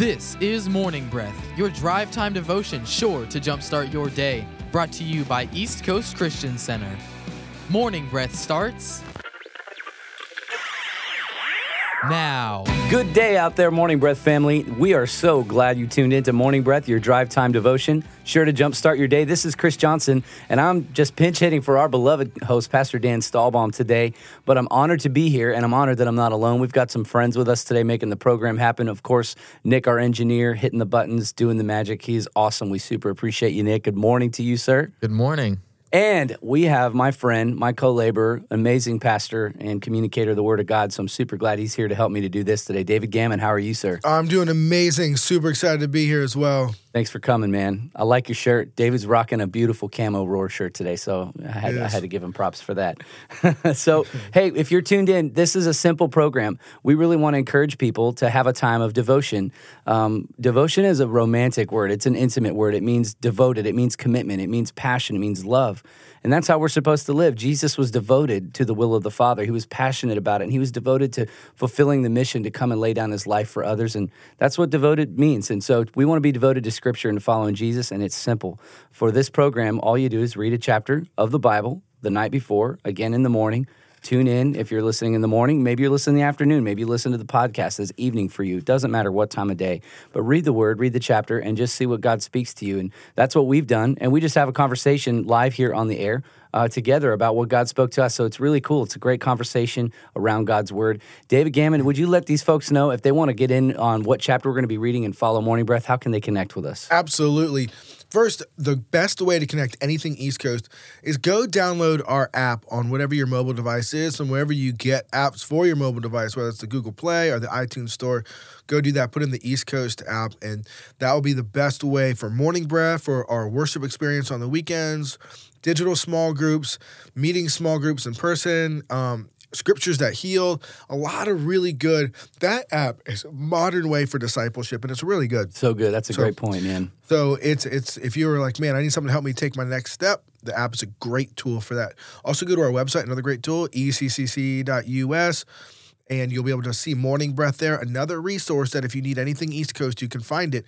This is Morning Breath, your drive time devotion sure to jumpstart your day. Brought to you by East Coast Christian Center. Morning Breath starts now. Good day out there, Morning Breath family. We are so glad you tuned into Morning Breath, your drive time devotion. Sure to jumpstart your day. This is Chris Johnson, and I'm just pinch hitting for our beloved host, Pastor Dan Stahlbaum, today. But I'm honored to be here, and I'm honored that I'm not alone. We've got some friends with us today making the program happen. Of course, Nick, our engineer, hitting the buttons, doing the magic. He's awesome. We super appreciate you, Nick. Good morning to you, sir. Good morning. And we have my friend, my co laborer, amazing pastor and communicator of the Word of God. So I'm super glad he's here to help me to do this today. David Gammon, how are you, sir? I'm doing amazing. Super excited to be here as well. Thanks for coming, man. I like your shirt. David's rocking a beautiful camo roar shirt today, so I had, I had to give him props for that. so, hey, if you're tuned in, this is a simple program. We really want to encourage people to have a time of devotion. Um, devotion is a romantic word, it's an intimate word. It means devoted, it means commitment, it means passion, it means love. And that's how we're supposed to live. Jesus was devoted to the will of the Father. He was passionate about it, and he was devoted to fulfilling the mission to come and lay down his life for others. And that's what devoted means. And so we want to be devoted to Scripture and to following Jesus, and it's simple. For this program, all you do is read a chapter of the Bible the night before, again in the morning. Tune in if you're listening in the morning. Maybe you're listening in the afternoon. Maybe you listen to the podcast as evening for you. It doesn't matter what time of day. But read the word, read the chapter, and just see what God speaks to you. And that's what we've done. And we just have a conversation live here on the air. Uh, together about what God spoke to us. So it's really cool. It's a great conversation around God's word. David Gammon, would you let these folks know if they want to get in on what chapter we're going to be reading and follow Morning Breath? How can they connect with us? Absolutely. First, the best way to connect anything East Coast is go download our app on whatever your mobile device is, from wherever you get apps for your mobile device, whether it's the Google Play or the iTunes Store. Go do that. Put in the East Coast app, and that will be the best way for morning breath, for our worship experience on the weekends, digital small groups, meeting small groups in person. Um, scriptures that heal a lot of really good that app is a modern way for discipleship and it's really good So good. That's a So- great point, man. so it's it's if you were like man i need something to help me take my next step the app is a great tool for that also go to our website another great tool eccc.us and you'll be able to see morning breath there another resource that if you need anything east coast you can find it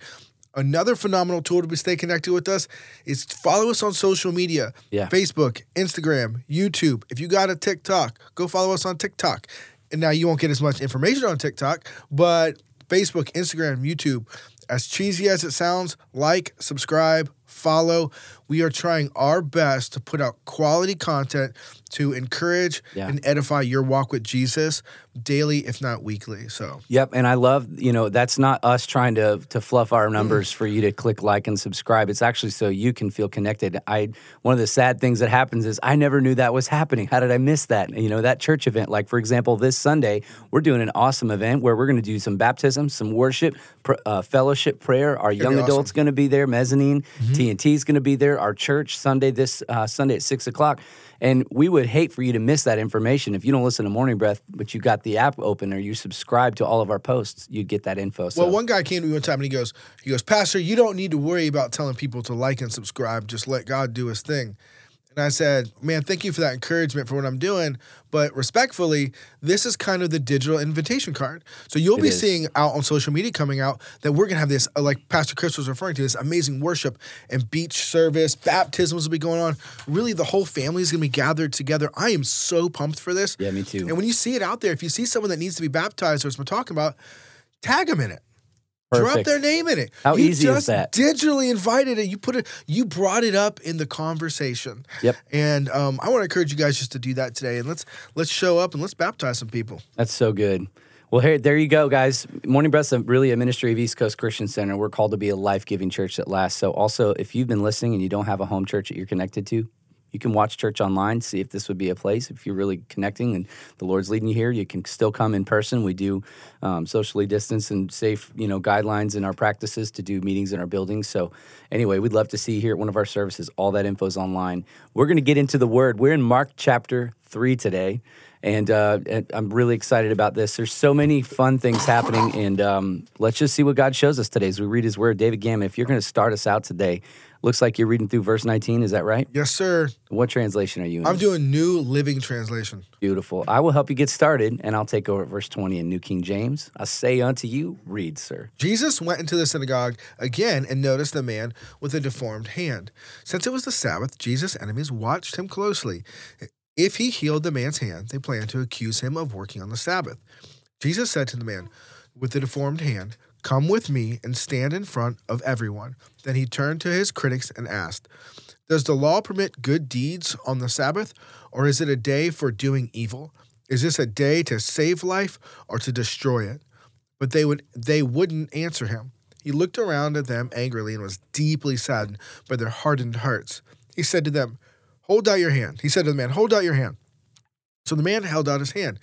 Another phenomenal tool to stay connected with us is follow us on social media. Yeah. Facebook, Instagram, YouTube. If you got a TikTok, go follow us on TikTok. And now you won't get as much information on TikTok, but Facebook, Instagram, YouTube, as cheesy as it sounds, like, subscribe, follow. We are trying our best to put out quality content to encourage Yeah. and edify your walk with Jesus daily, if not weekly. So Yep, and I love you know that's not us trying to to fluff our numbers for you to click like and subscribe. It's actually so you can feel connected. I one of the sad things that happens is I never knew that was happening. How did I miss that? You know that church event. Like for example, this Sunday we're doing an awesome event where we're going to do some baptism, some worship, pr- uh, fellowship, prayer. Our young be awesome. adults going to be there. Mezzanine TNT is going to be there. Our church Sunday this uh, Sunday at six o'clock. And we would hate for you to miss that information. If you don't listen to Morning Breath, but you got the app open or you subscribe to all of our posts, you'd get that info. So Well, one guy came to me one time and he goes, he goes, Pastor, you don't need to worry about telling people to like and subscribe. Just let God do his thing. And I said, man, thank you for that encouragement for what I'm doing. But respectfully, this is kind of the digital invitation card. So you'll It be is. seeing out on social media coming out that we're going to have this, uh, like Pastor Chris was referring to, this amazing worship and beach service, baptisms will be going on. Really, the whole family is going to be gathered together. I am so pumped for this. Yeah, me too. And when you see it out there, if you see someone that needs to be baptized or as we're talking about, tag them in it. Drop their name in it. How you easy is just that? Digitally invited it. You put it. You brought it up in the conversation. Yep. And um, I want to encourage you guys just to do that today, and let's let's show up and let's baptize some people. That's so good. Well, here, there you go, guys. Morning Breath's a, really a ministry of East Coast Christian Center. We're called to be a life giving church that lasts. So, also, if you've been listening and you don't have a home church that you're connected to, you can watch church online, see if this would be a place. If you're really connecting and the Lord's leading you here, you can still come in person. We do um, socially distance and safe, you know, guidelines in our practices to do meetings in our buildings. So, anyway, we'd love to see you here at one of our services. All that info is online. We're going to get into the Word. We're in Mark chapter three today. And, uh, and I'm really excited about this. There's so many fun things happening, and um, let's just see what God shows us today as we read His Word. David Gammon, if you're going to start us out today, looks like you're reading through verse 19. Is that right? Yes, sir. What translation are you in? I'm doing New Living Translation. Beautiful. I will help you get started, and I'll take over at verse 20 in New King James. I say unto you, read, sir. Jesus went into the synagogue again and noticed the man with a deformed hand. Since it was the Sabbath, Jesus' enemies watched him closely. If he healed the man's hand, they planned to accuse him of working on the Sabbath. Jesus said to the man with the deformed hand, Come with me and stand in front of everyone. Then he turned to his critics and asked, Does the law permit good deeds on the Sabbath, or is it a day for doing evil? Is this a day to save life or to destroy it? But they would they wouldn't answer him. He looked around at them angrily and was deeply saddened by their hardened hearts. He said to them, Hold out your hand. He said to the man, Hold out your hand. So the man held out his hand,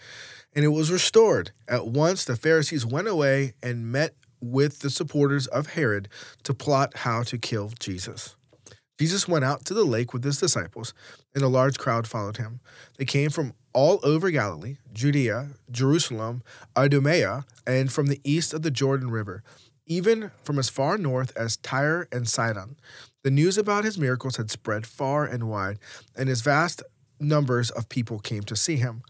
and it was restored. At once the Pharisees went away and met with the supporters of Herod to plot how to kill Jesus. Jesus went out to the lake with his disciples, and a large crowd followed him. They came from all over Galilee, Judea, Jerusalem, Idumea, and from the east of the Jordan River, even from as far north as Tyre and Sidon. The news about his miracles had spread far and wide, and his vast numbers of people came to see him.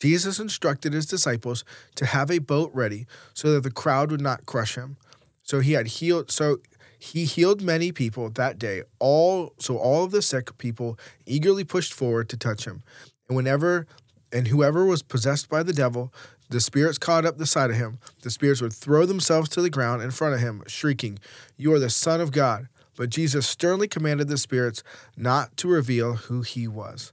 Jesus instructed his disciples to have a boat ready so that the crowd would not crush him. So he had healed so he healed many people that day. All so all of the sick people eagerly pushed forward to touch him. And whenever and whoever was possessed by the devil, the spirits caught up the side of him. The spirits would throw themselves to the ground in front of him, shrieking, You are the Son of God. But Jesus sternly commanded the spirits not to reveal who he was.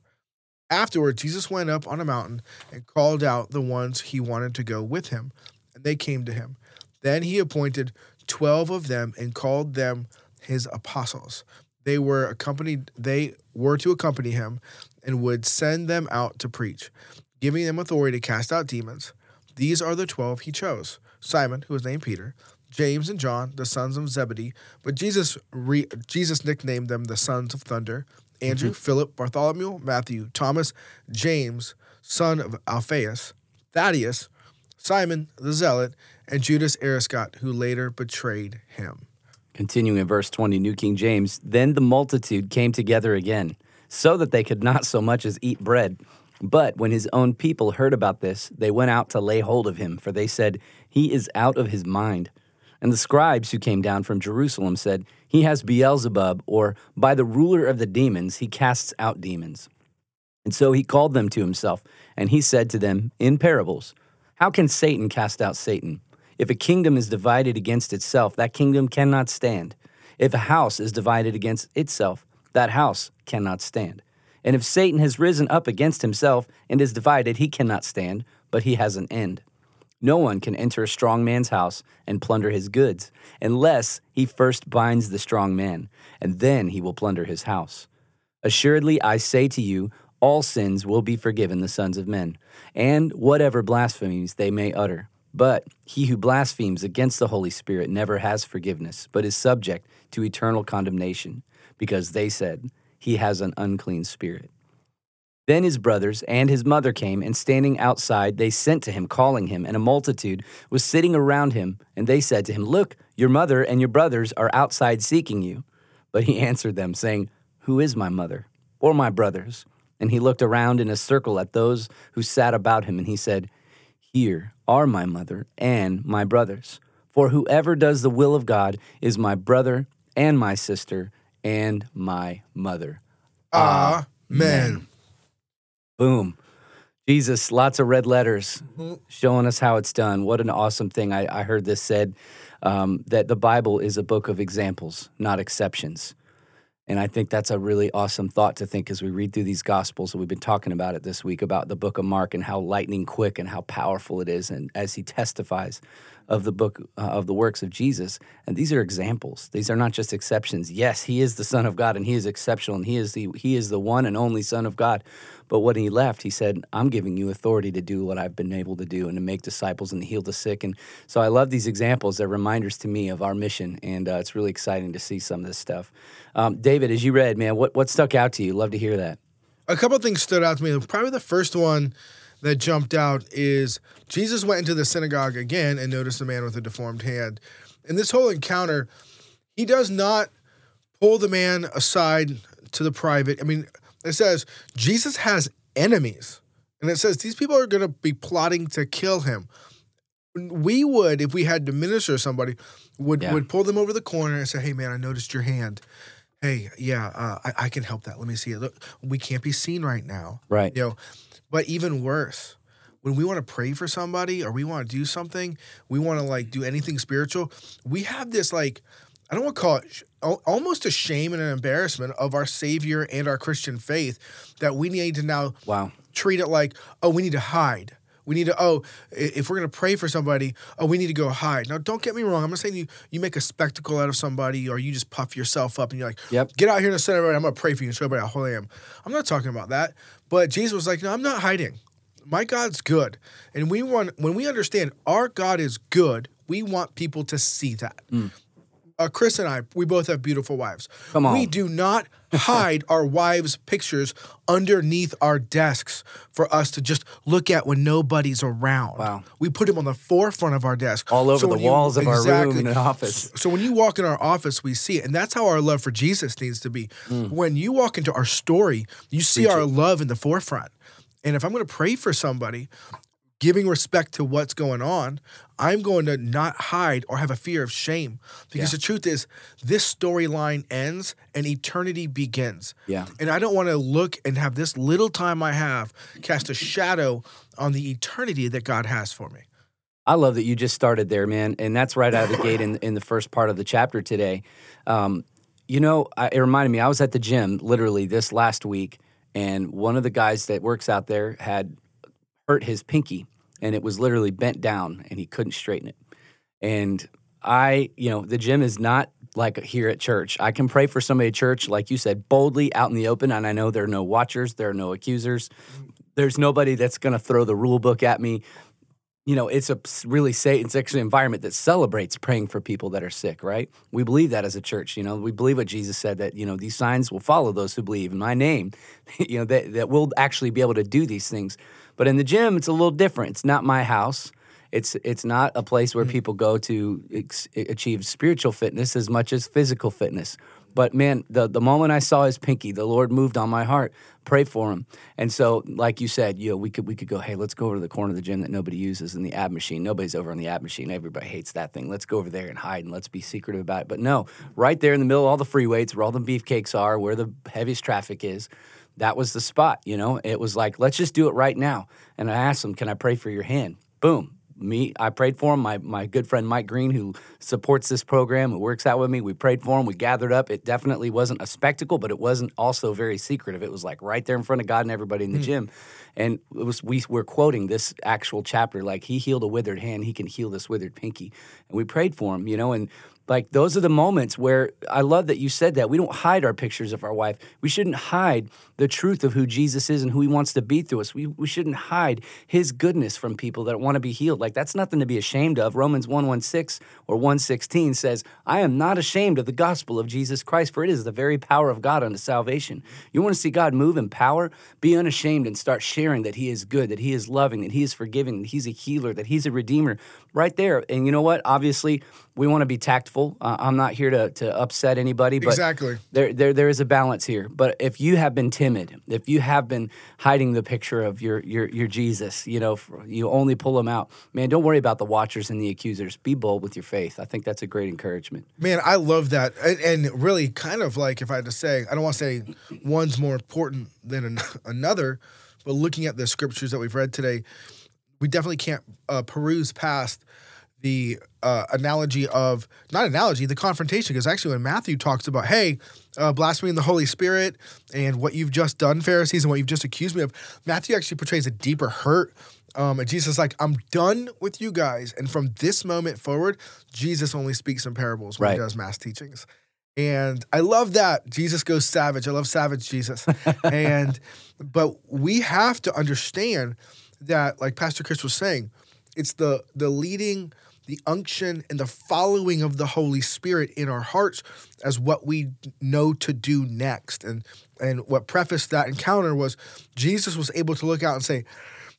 Afterward, Jesus went up on a mountain and called out the ones he wanted to go with him, and they came to him. Then he appointed twelve of them and called them his apostles. They were accompanied they were to accompany him and would send them out to preach, giving them authority to cast out demons. These are the twelve he chose Simon, who was named Peter, James and John, the sons of Zebedee, but Jesus re- Jesus nicknamed them the sons of thunder. Andrew, mm-hmm. Philip, Bartholomew, Matthew, Thomas, James, son of Alphaeus, Thaddeus, Simon the Zealot, and Judas Iscariot, who later betrayed him. Continuing in verse 20, New King James, then the multitude came together again, so that they could not so much as eat bread. But when his own people heard about this, they went out to lay hold of him, for they said, He is out of his mind. And the scribes who came down from Jerusalem said, He has Beelzebub, or by the ruler of the demons, he casts out demons. And so he called them to himself, and he said to them in parables, How can Satan cast out Satan? If a kingdom is divided against itself, that kingdom cannot stand. If a house is divided against itself, that house cannot stand. And if Satan has risen up against himself and is divided, he cannot stand, but he has an end. No one can enter a strong man's house and plunder his goods unless he first binds the strong man, and then he will plunder his house. Assuredly, I say to you, all sins will be forgiven the sons of men, and whatever blasphemies they may utter. But he who blasphemes against the Holy Spirit never has forgiveness, but is subject to eternal condemnation, because they said, He has an unclean spirit. Then his brothers and his mother came, and standing outside, they sent to him, calling him, and a multitude was sitting around him. And they said to him, Look, your mother and your brothers are outside seeking you. But he answered them, saying, Who is my mother or my brothers? And he looked around in a circle at those who sat about him, and he said, Here are my mother and my brothers. For whoever does the will of God is my brother and my sister and my mother. Amen. Amen. Boom. Jesus, lots of red letters mm-hmm. showing us how it's done. What an awesome thing. I, I heard this said um, that the Bible is a book of examples, not exceptions. And I think that's a really awesome thought to think as we read through these Gospels. We've been talking about it this week about the book of Mark and how lightning quick and how powerful it is. And as he testifies of the book uh, of the works of Jesus. And these are examples. These are not just exceptions. Yes, he is the Son of God and he is exceptional and he is the he is the one and only Son of God. But when he left, he said, I'm giving you authority to do what I've been able to do and to make disciples and to heal the sick. And so I love these examples. They're reminders to me of our mission. And uh, it's really exciting to see some of this stuff. Um, David, as you read, man, what, what stuck out to you? Love to hear that. A couple things stood out to me. Probably the first one that jumped out is Jesus went into the synagogue again and noticed a man with a deformed hand. In this whole encounter, he does not pull the man aside to the private. I mean, it says Jesus has enemies. And it says these people are going to be plotting to kill him. We would, if we had to minister to somebody, would Yeah. would pull them over the corner and say, "Hey, man, I noticed your hand. Hey, yeah, uh, I, I can help that. Let me see it. Look, we can't be seen right now. Right. You know, but even worse, when we want to pray for somebody or we want to do something, we want to like do anything spiritual. We have this like, I don't want to call it sh- almost a shame and an embarrassment of our Savior and our Christian faith that we need to now Wow. treat it like, oh, we need to hide. We need to, oh, if we're going to pray for somebody, oh, we need to go hide. Now, don't get me wrong. I'm not saying you, you make a spectacle out of somebody or you just puff yourself up and you're like, Yep. get out here in the center of it. I'm going to pray for you and show everybody how holy I am. I'm not talking about that. But Jesus was like, no, I'm not hiding. My God's good. And we want, when we understand our God is good, we want people to see that. Mm. Uh, Chris and I, we both have beautiful wives. Come on. We do not hide our wives' pictures underneath our desks for us to just look at when nobody's around. Wow. We put them on the forefront of our desk. All over the when you- walls of our room Exactly. in an office. So when you walk in our office, we see it. And that's how our love for Jesus needs to be. Mm. When you walk into our story, you see our love in the forefront. And if I'm going to pray for somebody, giving respect to what's going on, I'm going to not hide or have a fear of shame. Because Yeah. the truth is, this storyline ends and eternity begins. Yeah. And I don't want to look and have this little time I have cast a shadow on the eternity that God has for me. I love that you just started there, man, and that's right out of the gate in in the first part of the chapter today. Um, you know, I, it reminded me. I was at the gym literally this last week, and one of the guys that works out there had hurt his pinky, and it was literally bent down, and he couldn't straighten it. And I, you know, the gym is not like here at church. I can pray for somebody at church, like you said, boldly out in the open, and I know there are no watchers, there are no accusers. There's nobody that's going to throw the rule book at me you know, it's a really safe, it's actually environment that celebrates praying for people that are sick, right? We believe that as a church. You know, we believe what Jesus said that, you know, these signs will follow those who believe in my name, you know, that, that we'll actually be able to do these things. But in the gym, it's a little different. It's not my house. It's it's not a place where mm. people go to ex- achieve spiritual fitness as much as physical fitness. But man, the the moment I saw his pinky, the Lord moved on my heart. Pray for him. And so, like you said, you know, we could we could go, hey, let's go over to the corner of the gym that nobody uses in the ab machine. Nobody's over on the ab machine. Everybody hates that thing. Let's go over there and hide and let's be secretive about it. But no, right there in the middle of all the free weights, where all the beefcakes are, where the heaviest traffic is, that was the spot. You know, it was like, let's just do it right now. And I asked him, can I pray for your hand? Boom. Me i prayed for him. My, my good friend mike green who supports this program who works out with me we prayed for him. We gathered up. It definitely wasn't a spectacle but it wasn't also very secretive. It was like right there in front of god and everybody in the hmm. gym. And it was we were quoting this actual chapter like he healed a withered hand. He can heal this withered pinky. And we prayed for him you know? And like those are the moments where I love that you said that. We don't hide our pictures of our wife. We shouldn't hide the truth of who Jesus is and who he wants to be through us. We, we shouldn't hide his goodness from people that want to be healed. Like that's nothing to be ashamed of. Romans 116 or 116 says, I am not ashamed of the gospel of Jesus Christ, for it is the very power of God unto salvation. You want to see God move in power? Be unashamed and start sharing that he is good, that he is loving, that he is forgiving, that he's a healer, that he's a redeemer. Right there. And you know what? Obviously, we want to be tactful. Uh, I'm not here to, to upset anybody, but Exactly. there, there, there is a balance here. But if you have been timid, if you have been hiding the picture of your, your, your Jesus, you know, you only pull them out. Man, don't worry about the watchers and the accusers. Be bold with your faith. I think that's a great encouragement. Man, I love that. And, and really, kind of like if I had to say, I don't want to say one's more important than an, another, but looking at the scriptures that we've read today, we definitely can't uh, peruse past the uh, analogy of, not analogy, the confrontation. Because actually, when Matthew talks about, hey, uh, blaspheming the Holy Spirit and what you've just done, Pharisees, and what you've just accused me of, Matthew actually portrays a deeper hurt. Um, and Jesus is like, I'm done with you guys. And from this moment forward, Jesus only speaks in parables when he does mass teachings. And I love that. Jesus goes savage. I love savage Jesus. and but we have to understand that, like Pastor Chris was saying, it's the the leading, the unction, and the following of the Holy Spirit in our hearts as what we know to do next. And and what prefaced that encounter was Jesus was able to look out and say,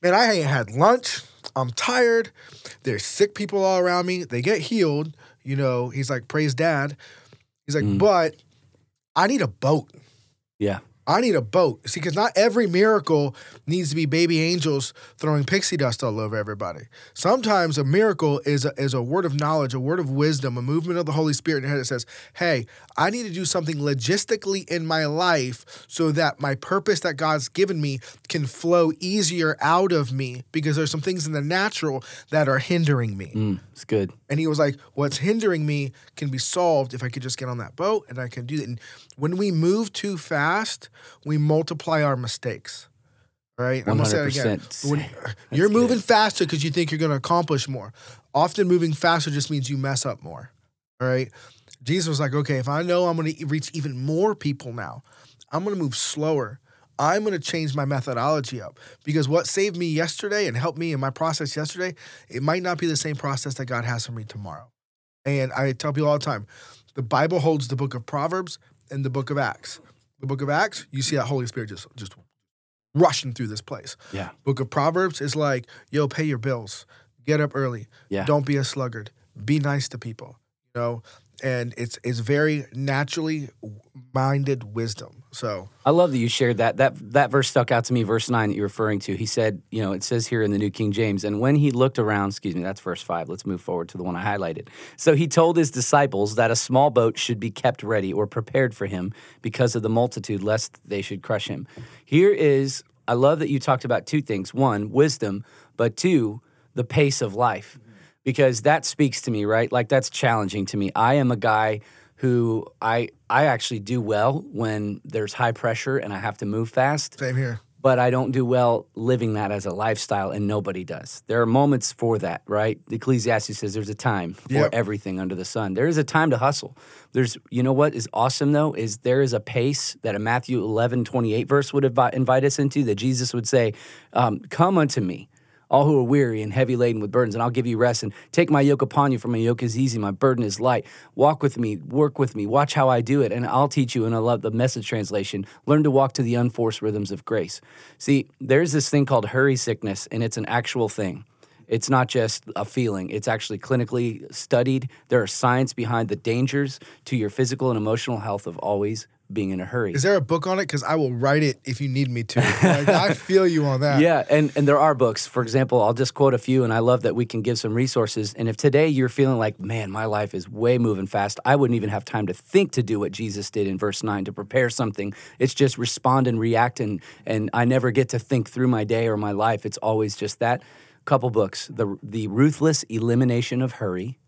Man, I ain't had lunch. I'm tired. There's sick people all around me. They get healed. You know, he's like, praise dad. He's like, Mm. but I need a boat. Yeah. I need a boat. See, because not every miracle needs to be baby angels throwing pixie dust all over everybody. Sometimes a miracle is a, is a word of knowledge, a word of wisdom, a movement of the Holy Spirit in your head that says, hey, I need to do something logistically in my life so that my purpose that God's given me can flow easier out of me because there's some things in the natural that are hindering me. Mm, it's good. And he was like, What's hindering me can be solved if I could just get on that boat and I can do that. And when we move too fast, we multiply our mistakes. All right? I'm gonna say it again. When you're moving faster because you think you're going to accomplish more. Often moving faster just means you mess up more. All right? Jesus was like, Okay, if I know I'm going to reach even more people now, I'm going to move slower. I'm going to change my methodology up because what saved me yesterday and helped me in my process yesterday, it might not be the same process that God has for me tomorrow. And I tell people all the time, the Bible holds the book of Proverbs and the book of Acts. The book of Acts, you see that Holy Spirit just just rushing through this place. Yeah. Book of Proverbs is like, yo, pay your bills, get up early, Yeah. don't be a sluggard, be nice to people, you know. And it's it's very naturally minded wisdom. So I love that you shared that. That that verse stuck out to me. Verse nine that you're referring to. He said, you know, it says here in the New King James, and when he looked around, excuse me, that's verse five. Let's move forward to the one I highlighted. So he told his disciples that a small boat should be kept ready or prepared for him because of the multitude, lest they should crush him. Here is, I love that you talked about two things: one, wisdom, but two, the pace of life, because that speaks to me, right? Like that's challenging to me. I am a guy who I I actually do well when there's high pressure and I have to move fast, same here. but I don't do well living that as a lifestyle and nobody does. There are moments for that, right? Ecclesiastes says there's a time for Yep. everything under the sun. There is a time to hustle. There's you know what is awesome though is there is a pace that a Matthew 11, 28 verse would invite us into that Jesus would say, um, come unto me all who are weary and heavy laden with burdens, and I'll give you rest. And take my yoke upon you, for my yoke is easy, my burden is light. Walk with me, work with me, watch how I do it, and I'll teach you. And I love the message translation learn to walk to the unforced rhythms of grace. See, there's this thing called hurry sickness, and it's an actual thing. It's not just a feeling. It's actually clinically studied. There are science behind the dangers to your physical and emotional health of always being in a hurry. Is there a book on it? Because I will write it if you need me to. Like, I feel you on that. Yeah, and and there are books. For example, I'll just quote a few, and I love that we can give some resources. And if today you're feeling like, man, my life is way moving fast, I wouldn't even have time to think to do what Jesus did in verse nine to prepare something. It's just respond and react, and and I never get to think through my day or my life. It's always just that. Couple books: the the Ruthless Elimination of Hurry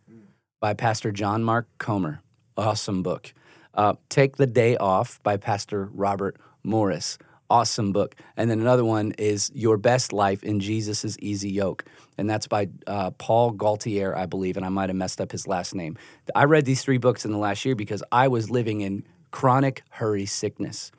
by Pastor John Mark Comer. Awesome book. Uh, Take the Day Off by Pastor Robert Morris. Awesome book. And then another one is Your Best Life in Jesus' Easy Yoke. And that's by uh, Paul Gaultier, I believe. And I might have messed up his last name. I read these three books in the last year because I was living in chronic hurry sickness.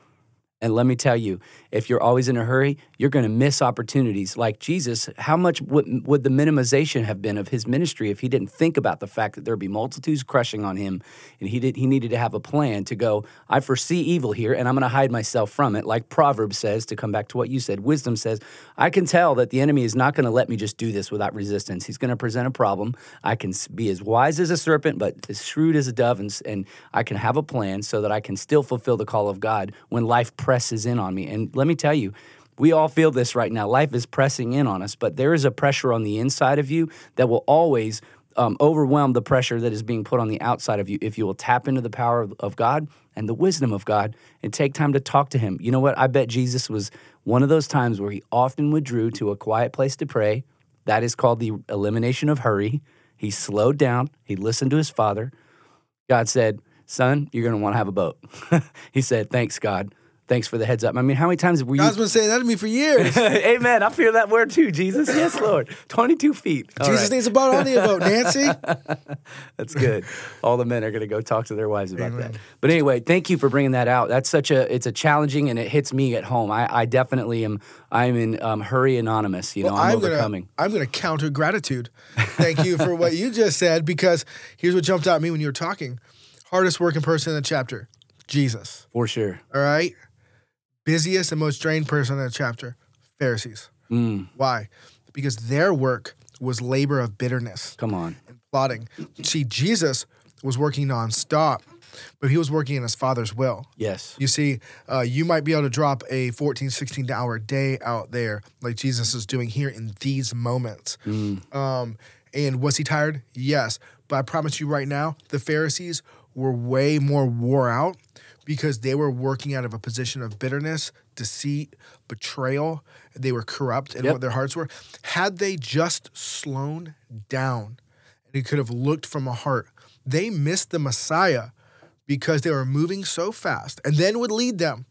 And let me tell you, if you're always in a hurry, you're going to miss opportunities. Like Jesus, how much would, would the minimization have been of his ministry if he didn't think about the fact that there'd be multitudes crushing on him, and he did he needed to have a plan to go. I foresee evil here, and I'm going to hide myself from it. Like Proverbs says, to come back to what you said, wisdom says, I can tell that the enemy is not going to let me just do this without resistance. He's going to present a problem. I can be as wise as a serpent, but as shrewd as a dove, and, and I can have a plan so that I can still fulfill the call of God when life presses in on me. And let me tell you, we all feel this right now. Life is pressing in on us, but there is a pressure on the inside of you that will always um, overwhelm the pressure that is being put on the outside of you if you will tap into the power of God and the wisdom of God and take time to talk to Him. You know what? I bet Jesus was one of those times where He often withdrew to a quiet place to pray. That is called the elimination of hurry. He slowed down, He listened to His Father. God said, Son, you're going to want to have a boat. he said, Thanks, God. Thanks for the heads up. I mean, how many times were you? God's been saying that to me for years. Amen. I fear that word too, Jesus. Yes, Lord. 22 feet. All Jesus right. needs a boat. I need a boat, Nancy. That's good. All the men are going to go talk to their wives about that. But anyway, thank you for bringing that out. That's such a it's a challenging and it hits me at home. I, I definitely am. I'm in um, hurry anonymous. You know, I'm, overcoming. Gonna, I'm gonna counter gratitude. Thank you for what you just said because here's what jumped out at me when you were talking. Hardest working person in the chapter, Jesus. for sure. All right. Busiest and most drained person in the chapter, Pharisees. Mm. Why? Because their work was labor of bitterness Come on. and plotting. See, Jesus was working nonstop, but he was working in his Father's will. Yes. You see, uh, you might be able to drop a 14, 16 hour day out there like Jesus is doing here in these moments. Um, and was he tired? Yes. But I promise you right now, the Pharisees were way more wore out because they were working out of a position of bitterness, deceit, betrayal. They were corrupt in Yep. what their hearts were. Had they just slowed down and he could have looked from a heart, they missed the Messiah because they were moving so fast and then would lead them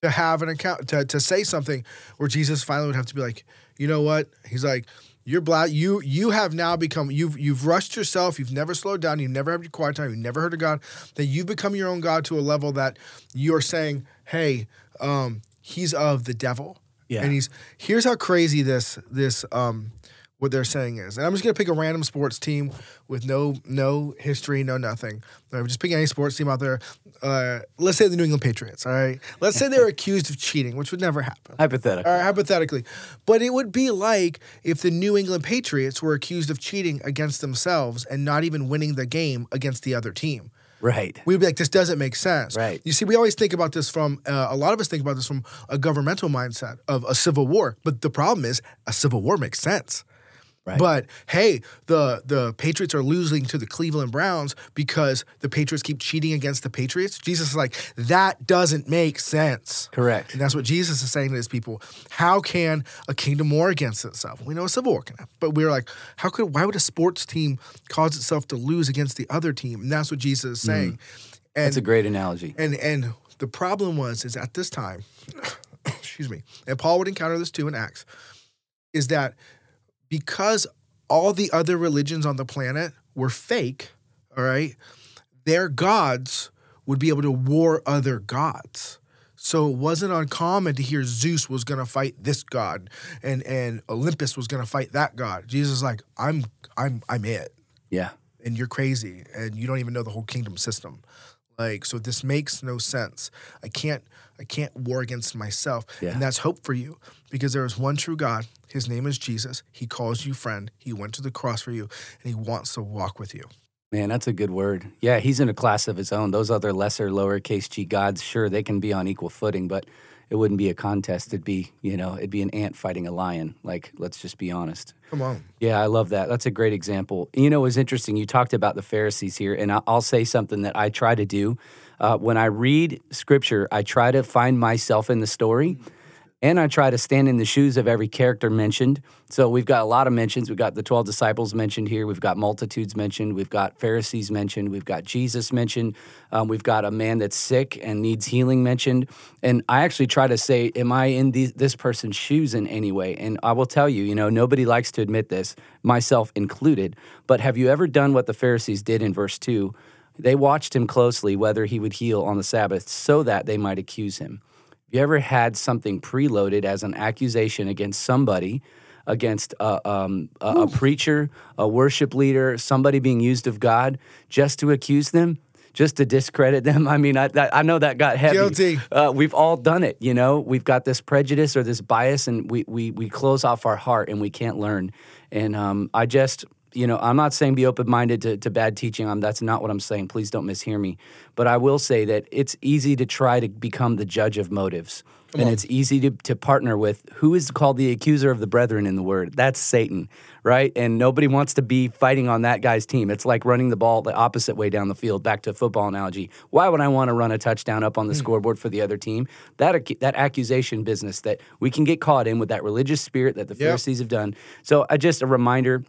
to have an account to, to say something where Jesus finally would have to be like, you know what? He's like, you're black. You you have now become you've you've rushed yourself. You've never slowed down. You've never had your quiet time. You've never heard of God. That you've become your own God to a level that you're saying, hey, um, he's of the devil. Yeah. And he's here's how crazy this this um what they're saying is. And I'm just gonna pick a random sports team with no no history, no nothing. I'm just picking any sports team out there. Uh, let's say the New England Patriots. All right. Let's say they're accused of cheating, which would never happen. Hypothetical. All right, hypothetically. But it would be like if the New England Patriots were accused of cheating against themselves and not even winning the game against the other team. Right. We'd be like, this doesn't make sense. Right. You see, we always think about this from, uh, a lot of us think about this from a governmental mindset of a civil war. But the problem is, a civil war makes sense. Right. But hey, the the Patriots are losing to the Cleveland Browns because the Patriots keep cheating against the Patriots. Jesus is like, that doesn't make sense. Correct. And that's what Jesus is saying to his people. How can a kingdom war against itself? We know a civil war can happen, but we're like, how could why would a sports team cause itself to lose against the other team? And that's what Jesus is mm-hmm. saying. And That's a great analogy. and and the problem was is at this time, excuse me, and Paul would encounter this too in Acts, is that because all the other religions on the planet were fake, all right, their gods would be able to war other gods. So it wasn't uncommon to hear Zeus was gonna fight this god and and Olympus was gonna fight that god. Jesus is like, I'm I'm I'm it Yeah. and you're crazy and you don't even know the whole kingdom system like so this makes no sense i can't i can't war against myself Yeah. and that's hope for you because there is one true god his name is jesus he calls you friend he went to the cross for you and he wants to walk with you Man, that's a good word. Yeah, he's in a class of his own. Those other lesser, lowercase g gods, sure, they can be on equal footing, but it wouldn't be a contest. It'd be, you know, it'd be an ant fighting a lion. Like, let's just be honest. Come on Yeah, I love that. That's a great example. You know, it was interesting. You talked about the Pharisees here, and I'll say something that I try to do. Uh, when I read scripture, I try to find myself in the story, and I try to stand in the shoes of every character mentioned. So we've got a lot of mentions. We've got the 12 disciples mentioned here. We've got multitudes mentioned. We've got Pharisees mentioned. We've got Jesus mentioned. Um, we've got a man that's sick and needs healing mentioned. And I actually try to say, Am I in these, this person's shoes in any way? And I will tell you, you know, nobody likes to admit this, myself included. But have you ever done what the Pharisees did in verse 2? They watched him closely whether he would heal on the Sabbath so that they might accuse him. You ever had something preloaded as an accusation against somebody, against a, um, a, a preacher, a worship leader, somebody being used of God, just to accuse them, just to discredit them? I mean, I, I know that got heavy. Guilty. Uh, we've all done it, you know. We've got this prejudice or this bias, and we we we close off our heart and we can't learn. And um, I just, you know, I'm not saying be open minded to, to bad teaching. Um, that's not what I'm saying. Please don't mishear me. But I will say that it's easy to try to become the judge of motives. and it's easy to, to partner with who is called the accuser of the brethren in the word. That's Satan, right? And nobody wants to be fighting on that guy's team. It's like running the ball the opposite way down the field. Back to football analogy. Why would I want to run a touchdown up on the scoreboard for the other team? That ac- that accusation business that we can get caught in with that religious spirit that the Yep. Pharisees have done. So, uh, just a reminder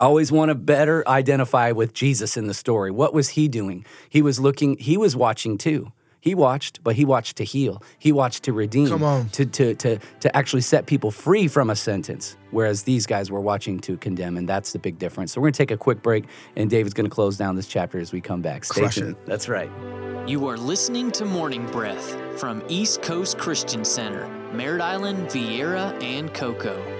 always want to better identify with Jesus in the story. What was he doing? He was looking, he was watching too. He watched, but he watched to heal. He watched to redeem. Come on. To, to, to, to actually set people free from a sentence, whereas these guys were watching to condemn, and that's the big difference. So we're going to take a quick break, and David's going to close down this chapter as we come back. Stay Crush tuned. it. That's right. You are listening to Morning Breath from East Coast Christian Center, Merritt Island, Viera, and Cocoa.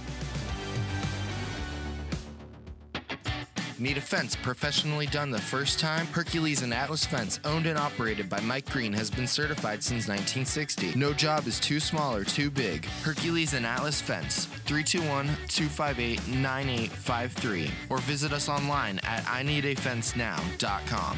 Need a fence professionally done the first time? Hercules and Atlas Fence, owned and operated by Mike Green, has been certified since 1960. No job is too small or too big. Hercules and Atlas Fence, 321 258 9853, or visit us online at IneedAFenceNow.com.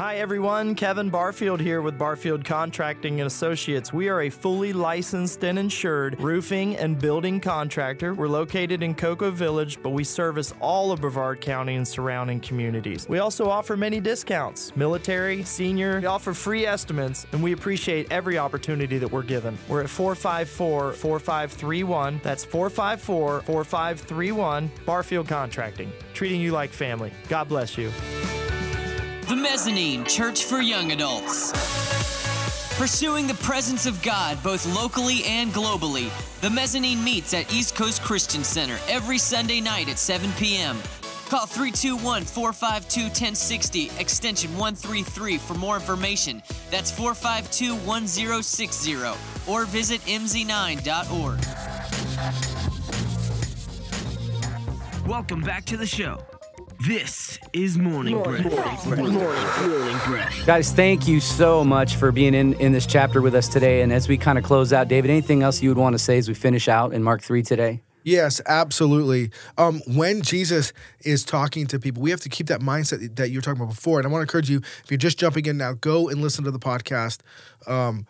Hi everyone, Kevin Barfield here with Barfield Contracting and Associates. We are a fully licensed and insured roofing and building contractor. We're located in Cocoa Village, but we service all of Brevard County and surrounding communities. We also offer many discounts, military, senior. We offer free estimates, and we appreciate every opportunity that we're given. We're at 454 4531. That's 454 4531. Barfield Contracting, treating you like family. God bless you. The Mezzanine Church for Young Adults. Pursuing the presence of God both locally and globally, the Mezzanine meets at East Coast Christian Center every Sunday night at 7 p.m. Call 321 452 1060, extension 133 for more information. That's 452 1060, or visit mz9.org. Welcome back to the show. This is Morning Breath. Morning, Breath. Guys, thank you so much for being in, in this chapter with us today. And as we kind of close out, David, anything else you would want to say as we finish out in Mark 3 today? Yes, absolutely. Um, when Jesus is talking to people, we have to keep that mindset that you were talking about before. And I want to encourage you, if you're just jumping in now, go and listen to the podcast. Um,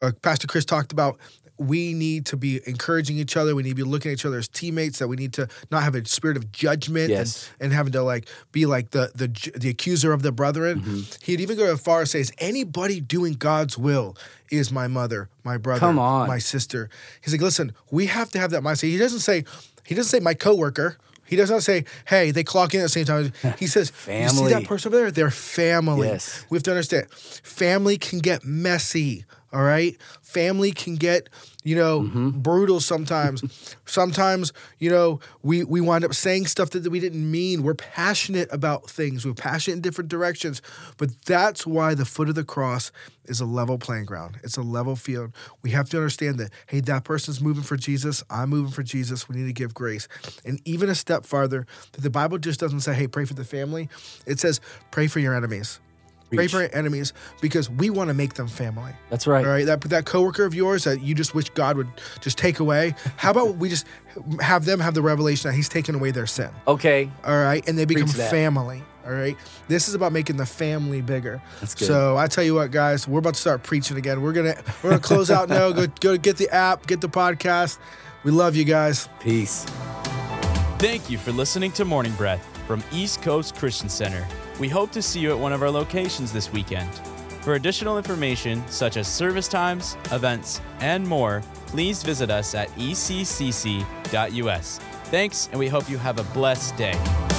uh, Pastor Chris talked about we need to be encouraging each other. We need to be looking at each other as teammates. That we need to not have a spirit of judgment Yes. and, and having to like be like the the the accuser of the brethren. Mm-hmm. He'd even go as far as says anybody doing God's will is my mother, my brother, Come on. my sister. He's like, listen, we have to have that mindset. He doesn't say he doesn't say my coworker. He does not say, "Hey, they clock in at the same time." He says, "You see that person over there? They're family." Yes. We have to understand, family can get messy. All right, family can get you know Mm-hmm. brutal sometimes. sometimes you know we we wind up saying stuff that we didn't mean. We're passionate about things. We're passionate in different directions, but that's why the foot of the cross is a level playing ground. It's a level field. We have to understand that hey, that person's moving for Jesus. I'm moving for Jesus. We need to give grace, and even a step farther. That the Bible just doesn't say, "Hey, pray for the family." It says, "Pray for your enemies." Pray Preach. for your enemies because we want to make them family. That's right. All right, that that coworker of yours that you just wish God would just take away. How about we just have them have the revelation that He's taken away their sin? Okay. All right, and they become family. All right, this is about making the family bigger. That's good. So I tell you what, guys, we're about to start preaching again. We're gonna we're gonna close out now. Go go get the app, get the podcast. We love you guys. Peace. Thank you for listening to Morning Breath from East Coast Christian Center. We hope to see you at one of our locations this weekend. For additional information, such as service times, events, and more, please visit us at eccc.us. Thanks, and we hope you have a blessed day.